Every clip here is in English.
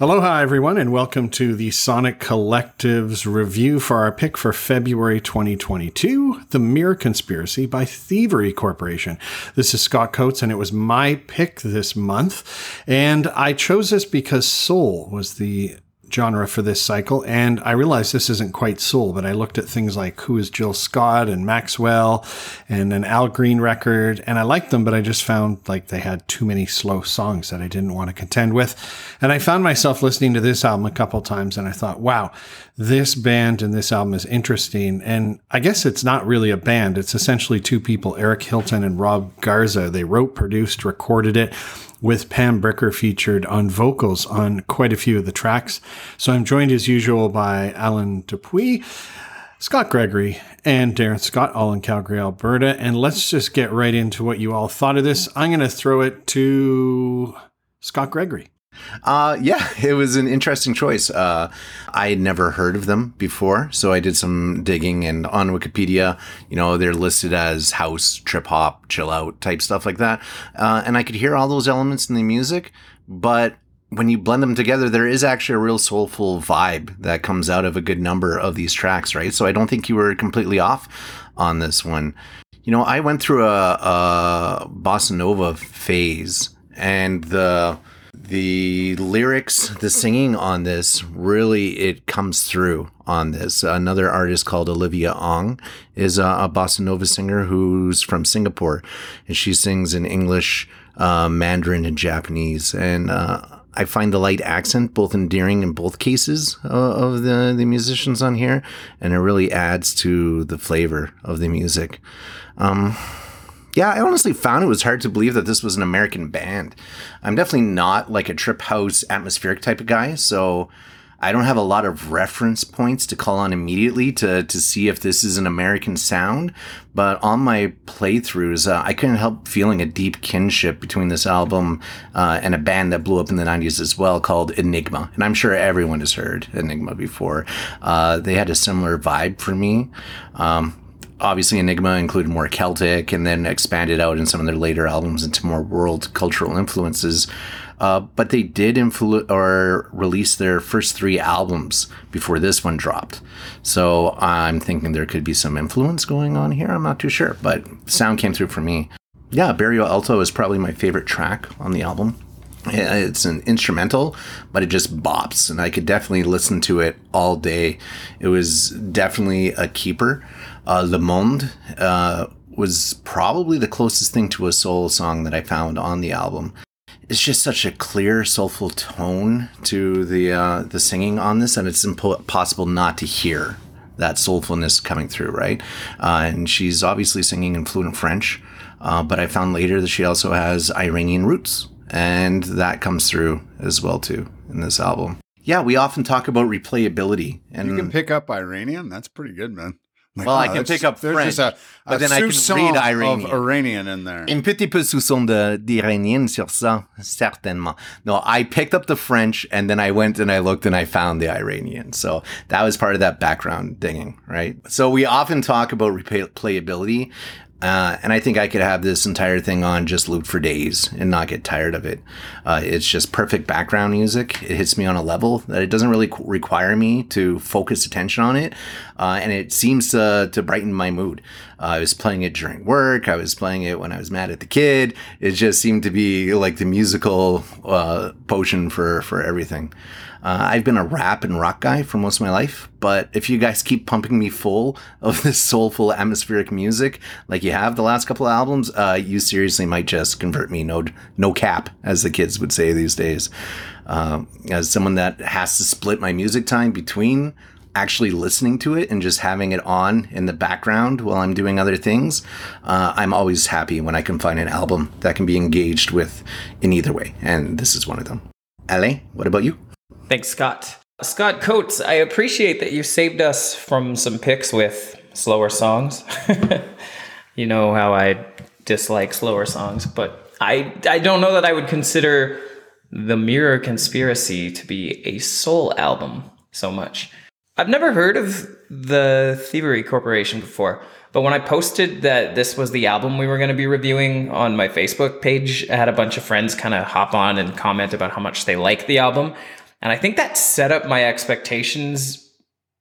Aloha, everyone, and welcome to the Sonic Collective's review for our pick for February 2022 The Mirror Conspiracy by Thievery Corporation. This is Scott Coates, and it was my pick this month. And I chose this because Soul was the genre for this cycle. And I realized this isn't quite soul, but I looked at things like Who is Jill Scott and Maxwell and an Al Green record. And I liked them, but I just found like they had too many slow songs that I didn't want to contend with. And I found myself listening to this album a couple times and I thought, wow, this band and this album is interesting. And I guess it's not really a band. It's essentially two people, Eric Hilton and Rob Garza. They wrote, produced, recorded it with Pam Bricker featured on vocals on quite a few of the tracks. So I'm joined as usual by Alan Dupuis, Scott Gregory, and Darren Scott, all in Calgary, Alberta. And let's just get right into what you all thought of this. I'm going to throw it to Scott Gregory. Uh, yeah, it was an interesting choice. Uh, I had never heard of them before, so I did some digging, and on Wikipedia, you know, they're listed as house, trip hop, chill out type stuff like that. Uh, and I could hear all those elements in the music, but when you blend them together, there is actually a real soulful vibe that comes out of a good number of these tracks, right? So I don't think you were completely off on this one. You know, I went through a, a bossa nova phase, and the the lyrics, the singing on this really it comes through on this. Another artist called Olivia Ong is a, a bossa nova singer who's from Singapore, and she sings in English, uh, Mandarin, and Japanese. And uh, I find the light accent both endearing in both cases uh, of the the musicians on here, and it really adds to the flavor of the music. Um, yeah, I honestly found it was hard to believe that this was an American band. I'm definitely not like a trip house atmospheric type of guy, so I don't have a lot of reference points to call on immediately to to see if this is an American sound. But on my playthroughs, uh, I couldn't help feeling a deep kinship between this album uh, and a band that blew up in the '90s as well, called Enigma. And I'm sure everyone has heard Enigma before. Uh, they had a similar vibe for me. Um, obviously Enigma included more Celtic and then expanded out in some of their later albums into more world cultural influences. Uh, but they did influ- or release their first three albums before this one dropped. So I'm thinking there could be some influence going on here. I'm not too sure, but sound came through for me. Yeah, Barrio Alto is probably my favorite track on the album. It's an instrumental, but it just bops, and I could definitely listen to it all day. It was definitely a keeper. Uh, Le Monde uh, was probably the closest thing to a soul song that I found on the album. It's just such a clear, soulful tone to the uh, the singing on this, and it's impossible not to hear that soulfulness coming through, right? Uh, and she's obviously singing in fluent French, uh, but I found later that she also has Iranian roots, and that comes through as well too in this album. Yeah, we often talk about replayability, and you can pick up Iranian. That's pretty good, man. Like, well, I can pick up French, a, a but then I can read Iranian. Of Iranian in there. Un petit peu soupçon d'Iranien sur ça, certainement. No, I picked up the French and then I went and I looked and I found the Iranian. So that was part of that background dinging, right? So we often talk about replayability. Uh, and I think I could have this entire thing on just loop for days and not get tired of it. Uh, it's just perfect background music. It hits me on a level that it doesn't really require me to focus attention on it. Uh, and it seems to, to brighten my mood. Uh, I was playing it during work. I was playing it when I was mad at the kid. It just seemed to be like the musical uh, potion for, for everything. Uh, I've been a rap and rock guy for most of my life, but if you guys keep pumping me full of this soulful atmospheric music like you have the last couple of albums, uh, you seriously might just convert me no no cap, as the kids would say these days. Uh, as someone that has to split my music time between actually listening to it and just having it on in the background while I'm doing other things, uh, I'm always happy when I can find an album that can be engaged with in either way, and this is one of them. Ale, what about you? Thanks, Scott. Scott Coates, I appreciate that you saved us from some picks with slower songs. you know how I dislike slower songs, but I I don't know that I would consider The Mirror Conspiracy to be a soul album so much. I've never heard of the Thievery Corporation before, but when I posted that this was the album we were going to be reviewing on my Facebook page, I had a bunch of friends kind of hop on and comment about how much they like the album. And I think that set up my expectations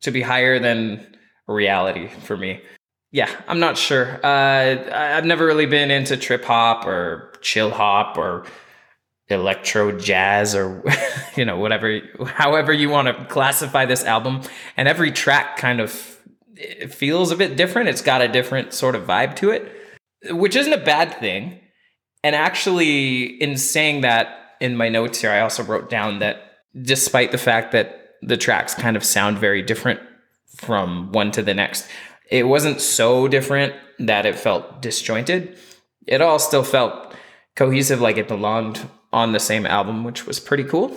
to be higher than reality for me. Yeah, I'm not sure. Uh, I've never really been into trip hop or chill hop or electro jazz or you know whatever however you want to classify this album. And every track kind of feels a bit different. It's got a different sort of vibe to it which isn't a bad thing. And actually in saying that in my notes here i also wrote down that despite the fact that the tracks kind of sound very different from one to the next it wasn't so different that it felt disjointed. It all still felt cohesive like it belonged on the same album, which was pretty cool.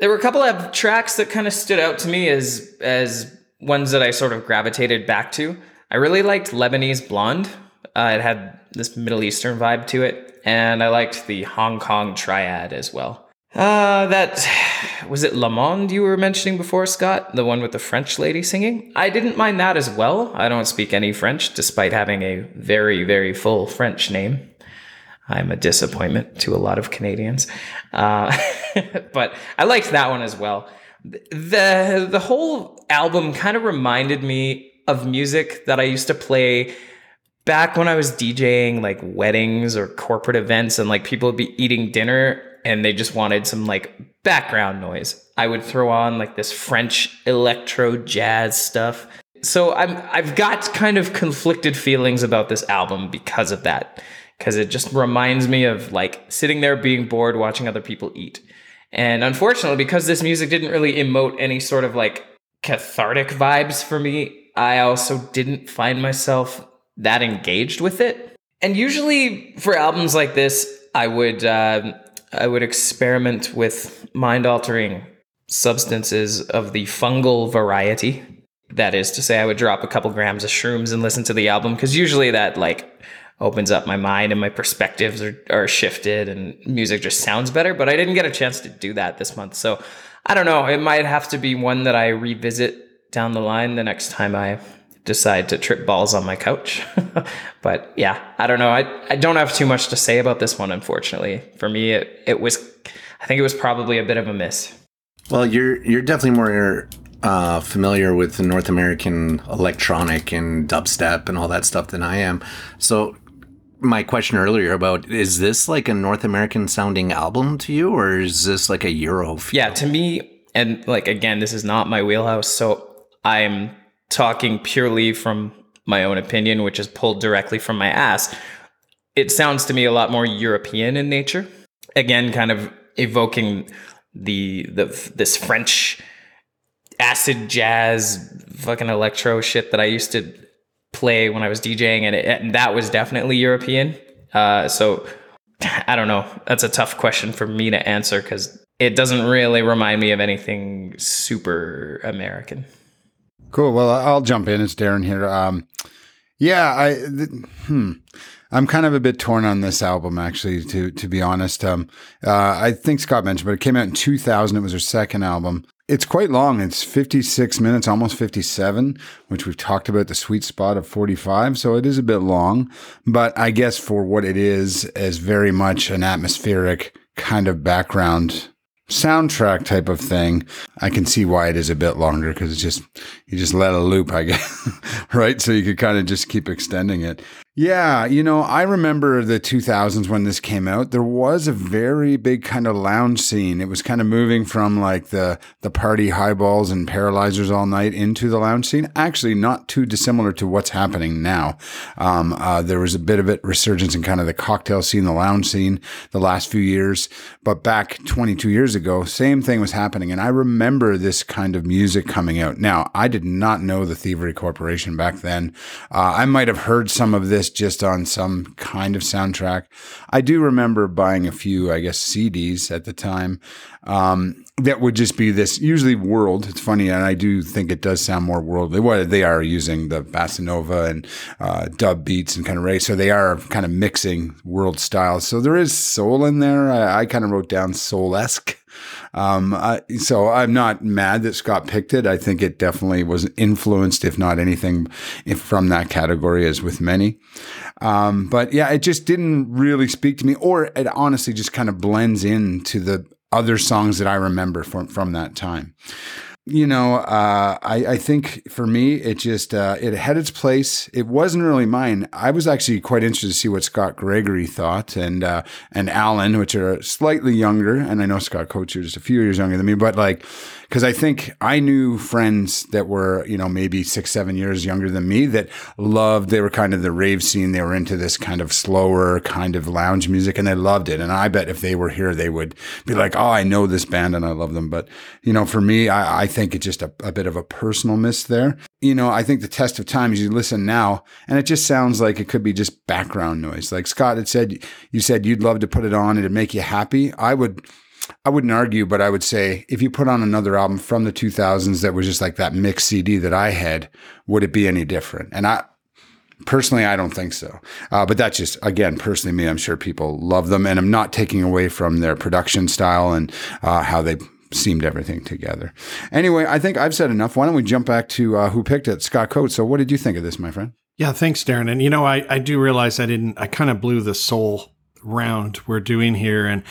There were a couple of tracks that kind of stood out to me as as ones that I sort of gravitated back to. I really liked Lebanese Blonde. Uh, it had this Middle Eastern vibe to it, and I liked the Hong Kong Triad as well. Uh, that was it. Le Monde you were mentioning before, Scott, the one with the French lady singing. I didn't mind that as well. I don't speak any French, despite having a very very full French name. I'm a disappointment to a lot of Canadians. Uh, but I liked that one as well. The the whole album kind of reminded me of music that I used to play back when I was DJing like weddings or corporate events and like people would be eating dinner and they just wanted some like background noise. I would throw on like this French electro jazz stuff. So I'm I've got kind of conflicted feelings about this album because of that because it just reminds me of like sitting there being bored watching other people eat. And unfortunately, because this music didn't really emote any sort of like cathartic vibes for me, I also didn't find myself that engaged with it. And usually for albums like this, I would uh, I would experiment with mind altering substances of the fungal variety. That is to say, I would drop a couple grams of shrooms and listen to the album because usually that like opens up my mind and my perspectives are, are shifted and music just sounds better. But I didn't get a chance to do that this month. So I don't know. It might have to be one that I revisit down the line the next time I decide to trip balls on my couch. but yeah, I don't know. I, I don't have too much to say about this one, unfortunately. For me, it, it was, I think it was probably a bit of a miss. Well, you're you're definitely more uh, familiar with the North American electronic and dubstep and all that stuff than I am. So my question earlier about is this like a North American sounding album to you, or is this like a Euro? Feel? Yeah, to me, and like again, this is not my wheelhouse, so I'm talking purely from my own opinion, which is pulled directly from my ass. It sounds to me a lot more European in nature. Again, kind of evoking the the this French acid jazz fucking electro shit that I used to play when I was DJing, and, it, and that was definitely European. Uh, so I don't know. That's a tough question for me to answer because it doesn't really remind me of anything super American. Cool. Well, I'll jump in. It's Darren here. Um, yeah, I th- hmm. I'm kind of a bit torn on this album, actually. To to be honest, um, uh, I think Scott mentioned, but it came out in 2000. It was her second album. It's quite long. It's 56 minutes, almost 57, which we've talked about the sweet spot of 45. So it is a bit long, but I guess for what it is, as very much an atmospheric kind of background soundtrack type of thing, I can see why it is a bit longer because it's just, you just let a loop, I guess, right? So you could kind of just keep extending it. Yeah, you know, I remember the 2000s when this came out. There was a very big kind of lounge scene. It was kind of moving from like the the party highballs and paralyzers all night into the lounge scene. Actually, not too dissimilar to what's happening now. Um, uh, there was a bit of it resurgence in kind of the cocktail scene, the lounge scene, the last few years. But back 22 years ago, same thing was happening, and I remember this kind of music coming out. Now, I did not know the Thievery Corporation back then. Uh, I might have heard some of this just on some kind of soundtrack. I do remember buying a few, I guess, CDs at the time um, that would just be this usually world. It's funny, and I do think it does sound more worldly. What they are using the bossa nova and uh, dub beats and kind of race, so they are kind of mixing world styles. So there is soul in there. I, I kind of wrote down soul esque. Um, I, so I'm not mad that Scott picked it. I think it definitely was influenced, if not anything, if from that category, as with many. Um, but yeah, it just didn't really speak to me, or it honestly just kind of blends into the other songs that I remember from from that time. You know, uh, I, I think for me, it just uh, it had its place. It wasn't really mine. I was actually quite interested to see what Scott Gregory thought, and uh, and Alan, which are slightly younger, and I know Scott Coates is just a few years younger than me, but like because I think I knew friends that were, you know, maybe six, seven years younger than me that loved, they were kind of the rave scene. They were into this kind of slower kind of lounge music and they loved it. And I bet if they were here, they would be like, oh, I know this band and I love them. But, you know, for me, I, I think it's just a, a bit of a personal miss there. You know, I think the test of time is you listen now and it just sounds like it could be just background noise. Like Scott had said, you said you'd love to put it on, and it'd make you happy. I would I wouldn't argue, but I would say if you put on another album from the 2000s that was just like that mix CD that I had, would it be any different? And I personally, I don't think so. Uh, but that's just again personally me. I'm sure people love them, and I'm not taking away from their production style and uh, how they seamed everything together. Anyway, I think I've said enough. Why don't we jump back to uh, who picked it, Scott Coates? So, what did you think of this, my friend? Yeah, thanks, Darren. And you know, I, I do realize I didn't. I kind of blew the soul round we're doing here. And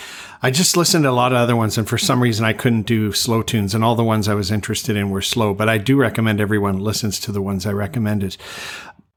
I just listened to a lot of other ones. And for some reason, I couldn't do slow tunes. And all the ones I was interested in were slow. But I do recommend everyone listens to the ones I recommended.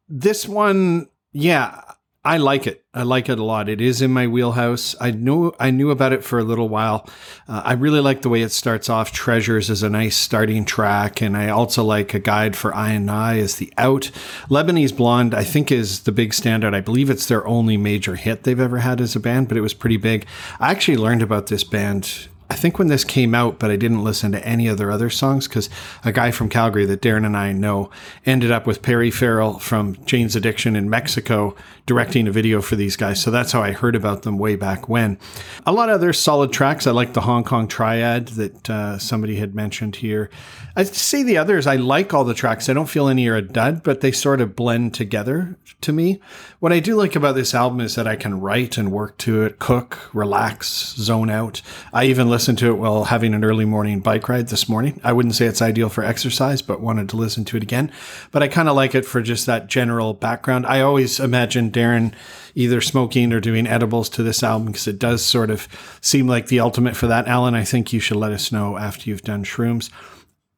This one, yeah, I like it. I like it a lot. It is in my wheelhouse. I knew I knew about it for a little while. Uh, I really like the way it starts off. Treasures is a nice starting track, and I also like a guide for I and I is the out. Lebanese Blonde, I think, is the big standout. I believe it's their only major hit they've ever had as a band, but it was pretty big. I actually learned about this band I think when this came out, but I didn't listen to any of their other songs because a guy from Calgary that Darren and I know ended up with Perry Farrell from Jane's Addiction in Mexico directing a video for these guys. So that's how I heard about them way back when. A lot of other solid tracks. I like the Hong Kong Triad that uh, somebody had mentioned here. I'd say the others, I like all the tracks. I don't feel any are a dud, but they sort of blend together to me. What I do like about this album is that I can write and work to it, cook, relax, zone out. I even listened to it while having an early morning bike ride this morning. I wouldn't say it's ideal for exercise, but wanted to listen to it again. But I kind of like it for just that general background. I always imagine Darren either smoking or doing edibles to this album because it does sort of seem like the ultimate for that. Alan, I think you should let us know after you've done shrooms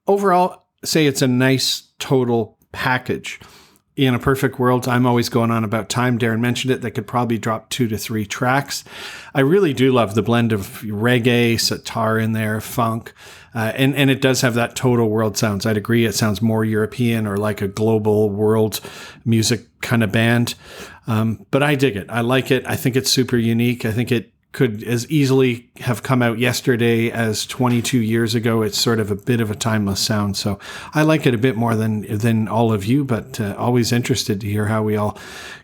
overall, say it's a nice total package. In a perfect world, I'm always going on about time. Darren mentioned it. That could probably drop two to three tracks. I really do love the blend of reggae, sitar in there, funk, uh, and and it does have that total world sounds. I'd agree. It sounds more European or like a global world music kind of band. Um, but I dig it. I like it. I think it's super unique. I think it could as easily have come out yesterday as 22 years ago. It's sort of a bit of a timeless sound. So I like it a bit more than than all of you, but uh, always interested to hear how we all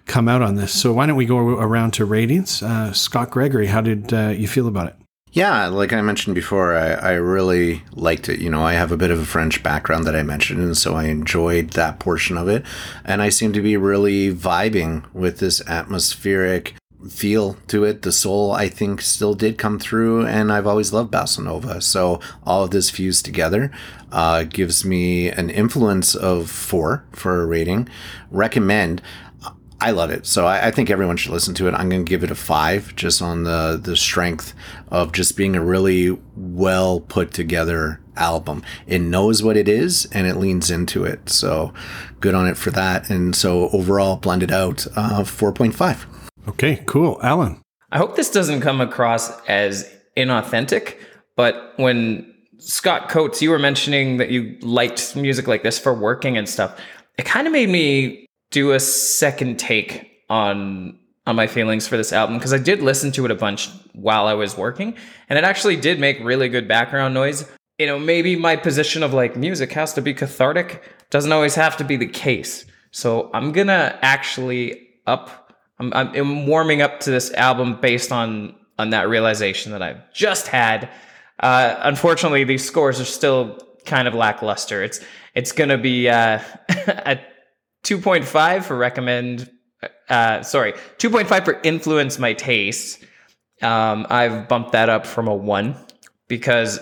come out on this. So why don't we go around to ratings? Uh, Scott Gregory, how did uh, you feel about it? Yeah, like I mentioned before, I, I really liked it. You know, I have a bit of a French background that I mentioned, and so I enjoyed that portion of it. And I seem to be really vibing with this atmospheric feel to it. The soul, I think, still did come through, and I've always loved Bossa Nova. So all of this fused together uh, gives me an influence of four for a rating. Recommend. I love it. So I, I, think everyone should listen to it. I'm going to give it a five just on the, the strength of just being a really well put together album. It knows what it is and it leans into it. So good on it for that. And so overall, blended out, uh, 4.5. Okay, cool. Alan. I hope this doesn't come across as inauthentic, but when Scott Coates, you were mentioning that you liked music like this for working and stuff, it kind of made me do a second take on on my feelings for this album because I did listen to it a bunch while I was working and it actually did make really good background noise. You know, maybe my position of like music has to be cathartic doesn't always have to be the case. So I'm going to actually up I'm, I'm warming up to this album based on on that realization that I've just had. Uh, unfortunately, these scores are still kind of lackluster. It's it's going to be uh, a 2.5 for recommend. Uh, sorry, 2.5 for influence my taste. Um, I've bumped that up from a one because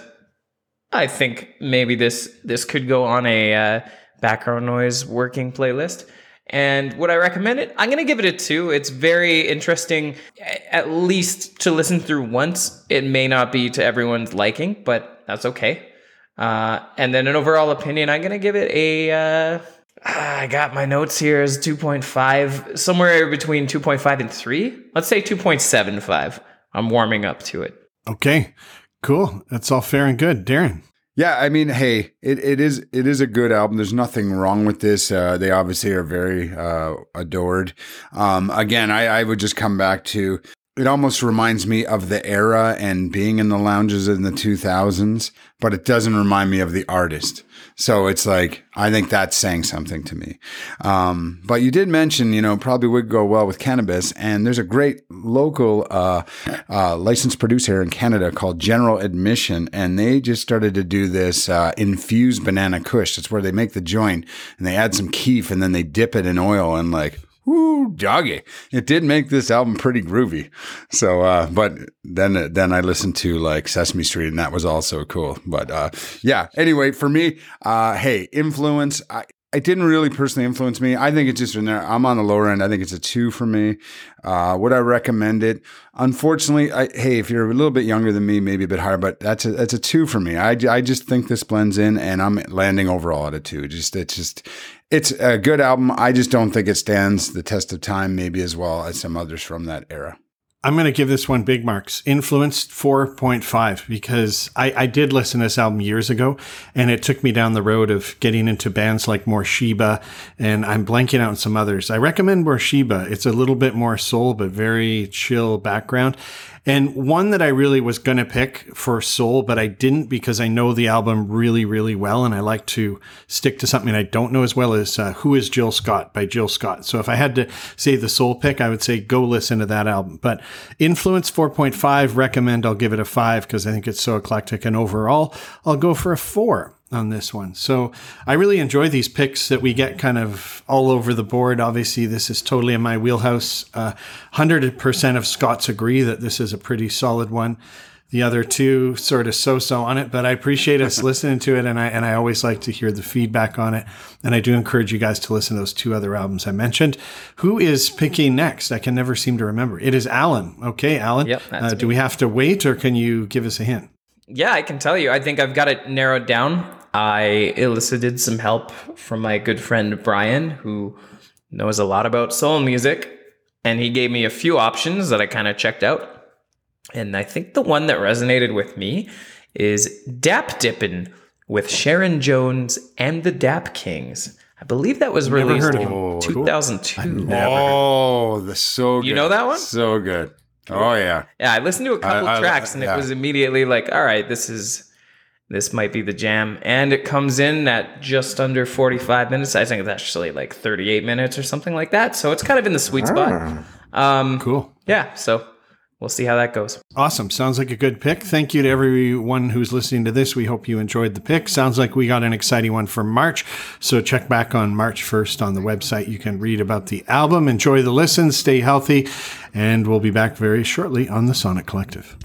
I think maybe this this could go on a uh, background noise working playlist. And would I recommend it? I'm going to give it a two. It's very interesting, at least to listen through once. It may not be to everyone's liking, but that's okay. Uh, and then an overall opinion, I'm going to give it a. Uh, I got my notes here as 2.5, somewhere between 2.5 and 3. Let's say 2.75. I'm warming up to it. Okay, cool. That's all fair and good. Darren. Yeah, I mean, hey, it, it is it is a good album. There's nothing wrong with this. Uh, they obviously are very uh, adored. Um, again, I, I would just come back to it almost reminds me of the era and being in the lounges in the 2000s, but it doesn't remind me of the artist. So it's like, I think that's saying something to me. Um, but you did mention, you know, probably would go well with cannabis. And there's a great local uh, uh, licensed producer in Canada called General Admission. And they just started to do this uh, infused banana kush. It's where they make the joint and they add some keef and then they dip it in oil and like, Woo, doggy. It did make this album pretty groovy. So, uh, but then, then I listened to like Sesame Street and that was also cool. But, uh, yeah, anyway, for me, uh, hey, influence, I, it didn't really personally influence me. I think it's just in there. I'm on the lower end. I think it's a two for me. Uh, would I recommend it? Unfortunately, I, hey, if you're a little bit younger than me, maybe a bit higher, but that's a that's a two for me. I, I just think this blends in, and I'm landing overall at a two. Just it's just it's a good album. I just don't think it stands the test of time, maybe as well as some others from that era. I'm going to give this one big marks. Influenced 4.5 because I, I, did listen to this album years ago and it took me down the road of getting into bands like Morcheeba and I'm blanking out on some others. I recommend Morcheeba. It's a little bit more soul, but very chill background. And one that I really was going to pick for soul, but I didn't because I know the album really, really well. And I like to stick to something I don't know as well as uh, Who is Jill Scott by Jill Scott. So if I had to say the soul pick, I would say go listen to that album. But Influence 4.5, recommend I'll give it a five because I think it's so eclectic. And overall, I'll go for a four on this one. So I really enjoy these picks that we get kind of all over the board. Obviously, this is totally in my wheelhouse. Uh, 100% of Scots agree that this is a pretty solid one. The other two sort of so-so on it, but I appreciate us listening to it, and I and I always like to hear the feedback on it. And I do encourage you guys to listen to those two other albums I mentioned. Who is picking next? I can never seem to remember. It is Alan. Okay, Alan. Yep. Uh, do we have to wait, or can you give us a hint? Yeah, I can tell you. I think I've got it narrowed down. I elicited some help from my good friend Brian, who knows a lot about soul music, and he gave me a few options that I kind of checked out. And I think the one that resonated with me is Dap Dippin' with Sharon Jones and the Dap Kings. I believe that was Never released in him. 2002. Oh, the so good. You know that one? So good. Oh yeah. Yeah, I listened to a couple I- I- tracks and yeah. it was immediately like, all right, this is this might be the jam. And it comes in at just under 45 minutes. I think it's actually like 38 minutes or something like that. So it's kind of in the sweet spot. Um, Cool. yeah, so we'll see how that goes. Awesome. Sounds like a good pick. Thank you to everyone who's listening to this. We hope you enjoyed the pick. Sounds like we got an exciting one for March. So check back on March 1st on the website. You can read about the album. Enjoy the listen, stay healthy, and we'll be back very shortly on the Sonic Collective.